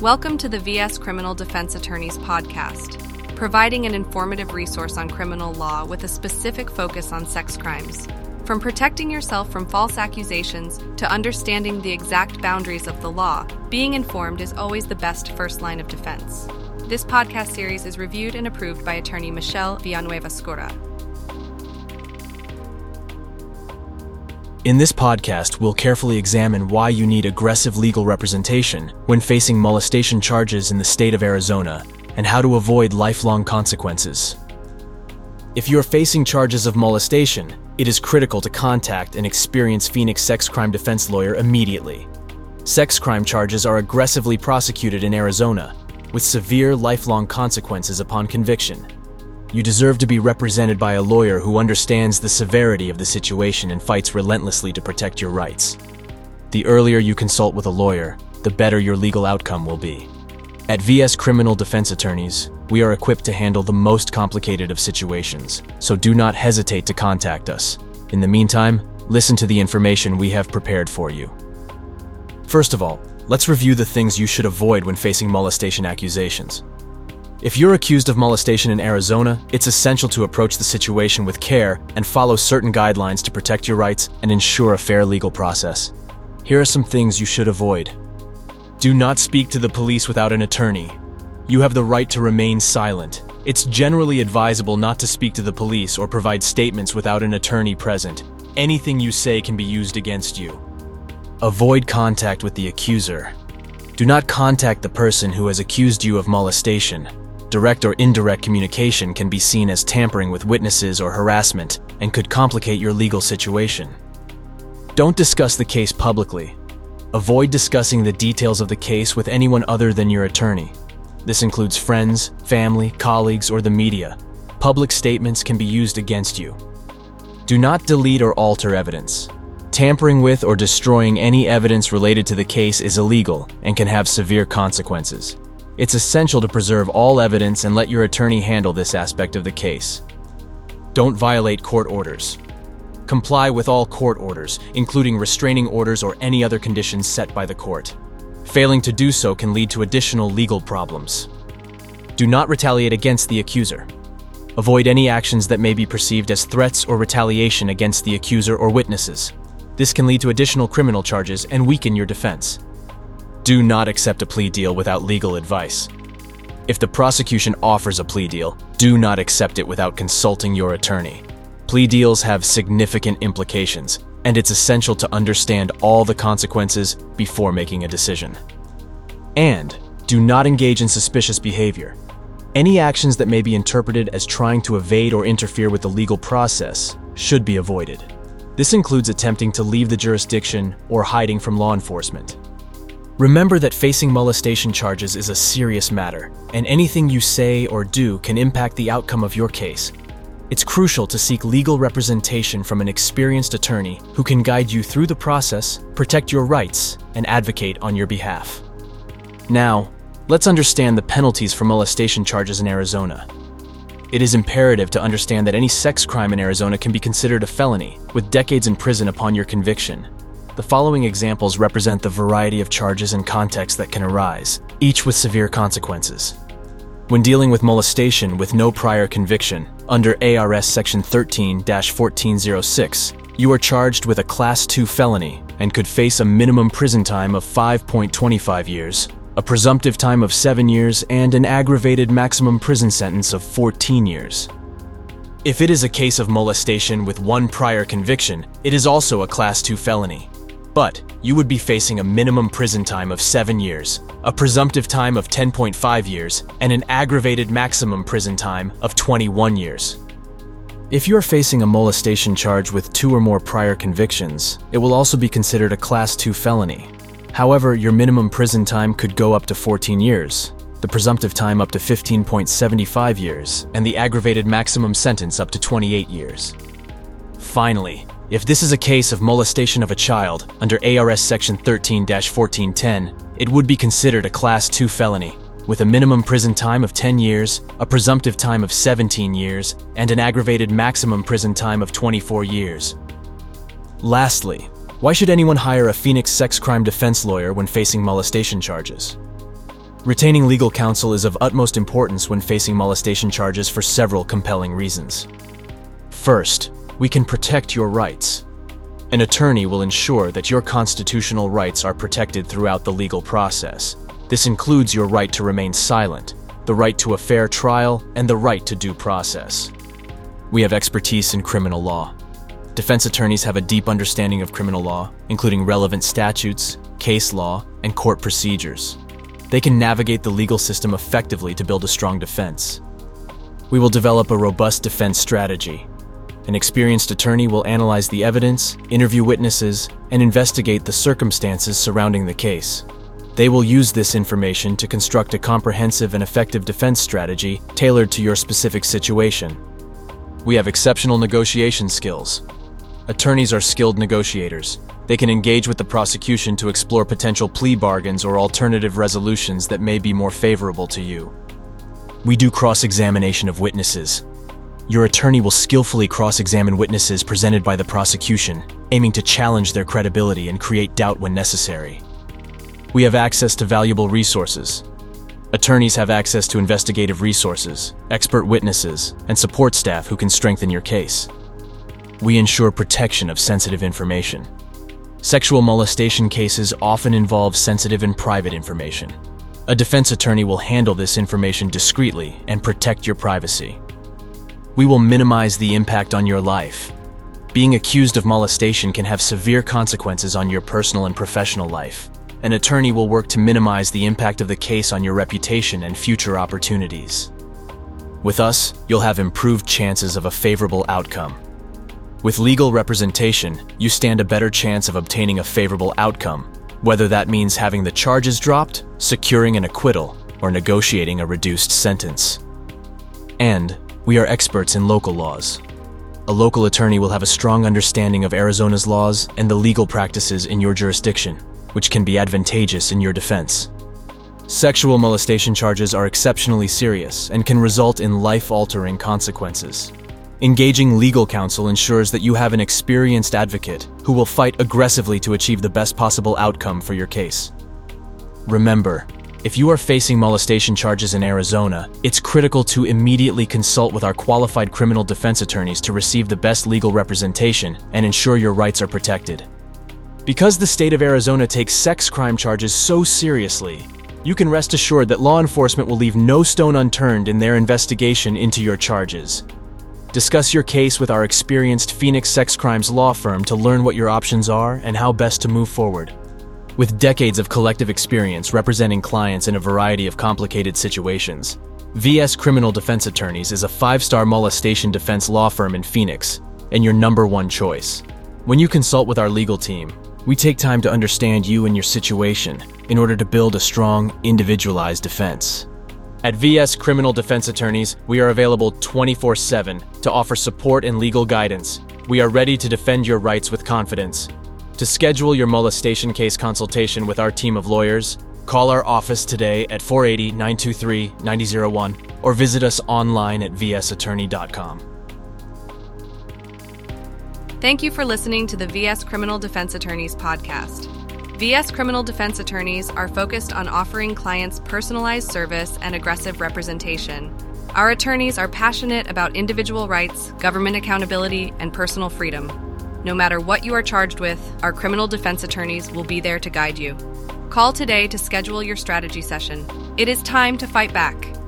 Welcome to the VS Criminal Defense Attorneys Podcast, providing an informative resource on criminal law with a specific focus on sex crimes. From protecting yourself from false accusations to understanding the exact boundaries of the law, being informed is always the best first line of defense. This podcast series is reviewed and approved by attorney Michelle Villanueva Scora. In this podcast, we'll carefully examine why you need aggressive legal representation when facing molestation charges in the state of Arizona and how to avoid lifelong consequences. If you're facing charges of molestation, it is critical to contact an experienced Phoenix sex crime defense lawyer immediately. Sex crime charges are aggressively prosecuted in Arizona, with severe lifelong consequences upon conviction. You deserve to be represented by a lawyer who understands the severity of the situation and fights relentlessly to protect your rights. The earlier you consult with a lawyer, the better your legal outcome will be. At VS Criminal Defense Attorneys, we are equipped to handle the most complicated of situations, so do not hesitate to contact us. In the meantime, listen to the information we have prepared for you. First of all, let's review the things you should avoid when facing molestation accusations. If you're accused of molestation in Arizona, it's essential to approach the situation with care and follow certain guidelines to protect your rights and ensure a fair legal process. Here are some things you should avoid. Do not speak to the police without an attorney. You have the right to remain silent. It's generally advisable not to speak to the police or provide statements without an attorney present. Anything you say can be used against you. Avoid contact with the accuser. Do not contact the person who has accused you of molestation. Direct or indirect communication can be seen as tampering with witnesses or harassment and could complicate your legal situation. Don't discuss the case publicly. Avoid discussing the details of the case with anyone other than your attorney. This includes friends, family, colleagues, or the media. Public statements can be used against you. Do not delete or alter evidence. Tampering with or destroying any evidence related to the case is illegal and can have severe consequences. It's essential to preserve all evidence and let your attorney handle this aspect of the case. Don't violate court orders. Comply with all court orders, including restraining orders or any other conditions set by the court. Failing to do so can lead to additional legal problems. Do not retaliate against the accuser. Avoid any actions that may be perceived as threats or retaliation against the accuser or witnesses. This can lead to additional criminal charges and weaken your defense. Do not accept a plea deal without legal advice. If the prosecution offers a plea deal, do not accept it without consulting your attorney. Plea deals have significant implications, and it's essential to understand all the consequences before making a decision. And do not engage in suspicious behavior. Any actions that may be interpreted as trying to evade or interfere with the legal process should be avoided. This includes attempting to leave the jurisdiction or hiding from law enforcement. Remember that facing molestation charges is a serious matter, and anything you say or do can impact the outcome of your case. It's crucial to seek legal representation from an experienced attorney who can guide you through the process, protect your rights, and advocate on your behalf. Now, let's understand the penalties for molestation charges in Arizona. It is imperative to understand that any sex crime in Arizona can be considered a felony, with decades in prison upon your conviction. The following examples represent the variety of charges and contexts that can arise, each with severe consequences. When dealing with molestation with no prior conviction, under ARS Section 13 1406, you are charged with a Class 2 felony and could face a minimum prison time of 5.25 years, a presumptive time of 7 years, and an aggravated maximum prison sentence of 14 years. If it is a case of molestation with one prior conviction, it is also a Class 2 felony but you would be facing a minimum prison time of 7 years, a presumptive time of 10.5 years, and an aggravated maximum prison time of 21 years. If you are facing a molestation charge with two or more prior convictions, it will also be considered a Class 2 felony. However, your minimum prison time could go up to 14 years, the presumptive time up to 15.75 years, and the aggravated maximum sentence up to 28 years. Finally, if this is a case of molestation of a child under ARS Section 13 1410, it would be considered a Class 2 felony, with a minimum prison time of 10 years, a presumptive time of 17 years, and an aggravated maximum prison time of 24 years. Lastly, why should anyone hire a Phoenix sex crime defense lawyer when facing molestation charges? Retaining legal counsel is of utmost importance when facing molestation charges for several compelling reasons. First, we can protect your rights. An attorney will ensure that your constitutional rights are protected throughout the legal process. This includes your right to remain silent, the right to a fair trial, and the right to due process. We have expertise in criminal law. Defense attorneys have a deep understanding of criminal law, including relevant statutes, case law, and court procedures. They can navigate the legal system effectively to build a strong defense. We will develop a robust defense strategy. An experienced attorney will analyze the evidence, interview witnesses, and investigate the circumstances surrounding the case. They will use this information to construct a comprehensive and effective defense strategy tailored to your specific situation. We have exceptional negotiation skills. Attorneys are skilled negotiators. They can engage with the prosecution to explore potential plea bargains or alternative resolutions that may be more favorable to you. We do cross-examination of witnesses. Your attorney will skillfully cross-examine witnesses presented by the prosecution, aiming to challenge their credibility and create doubt when necessary. We have access to valuable resources. Attorneys have access to investigative resources, expert witnesses, and support staff who can strengthen your case. We ensure protection of sensitive information. Sexual molestation cases often involve sensitive and private information. A defense attorney will handle this information discreetly and protect your privacy. We will minimize the impact on your life. Being accused of molestation can have severe consequences on your personal and professional life. An attorney will work to minimize the impact of the case on your reputation and future opportunities. With us, you'll have improved chances of a favorable outcome. With legal representation, you stand a better chance of obtaining a favorable outcome, whether that means having the charges dropped, securing an acquittal, or negotiating a reduced sentence. And we are experts in local laws. A local attorney will have a strong understanding of Arizona's laws and the legal practices in your jurisdiction, which can be advantageous in your defense. Sexual molestation charges are exceptionally serious and can result in life-altering consequences. Engaging legal counsel ensures that you have an experienced advocate who will fight aggressively to achieve the best possible outcome for your case. Remember, if you are facing molestation charges in Arizona, it's critical to immediately consult with our qualified criminal defense attorneys to receive the best legal representation and ensure your rights are protected. Because the state of Arizona takes sex crime charges so seriously, you can rest assured that law enforcement will leave no stone unturned in their investigation into your charges. Discuss your case with our experienced Phoenix Sex Crimes law firm to learn what your options are and how best to move forward. With decades of collective experience representing clients in a variety of complicated situations, VS Criminal Defense Attorneys is a five-star molestation defense law firm in Phoenix and your number one choice. When you consult with our legal team, we take time to understand you and your situation in order to build a strong, individualized defense. At VS Criminal Defense Attorneys, we are available 24 7 to offer support and legal guidance. We are ready to defend your rights with confidence. To schedule your molestation case consultation with our team of lawyers, call our office today at 480 923 9001 or visit us online at vsattorney.com. Thank you for listening to the VS Criminal Defense Attorneys podcast. VS Criminal Defense Attorneys are focused on offering clients personalized service and aggressive representation. Our attorneys are passionate about individual rights, government accountability, and personal freedom. No matter what you are charged with, our criminal defense attorneys will be there to guide you. Call today to schedule your strategy session. It is time to fight back.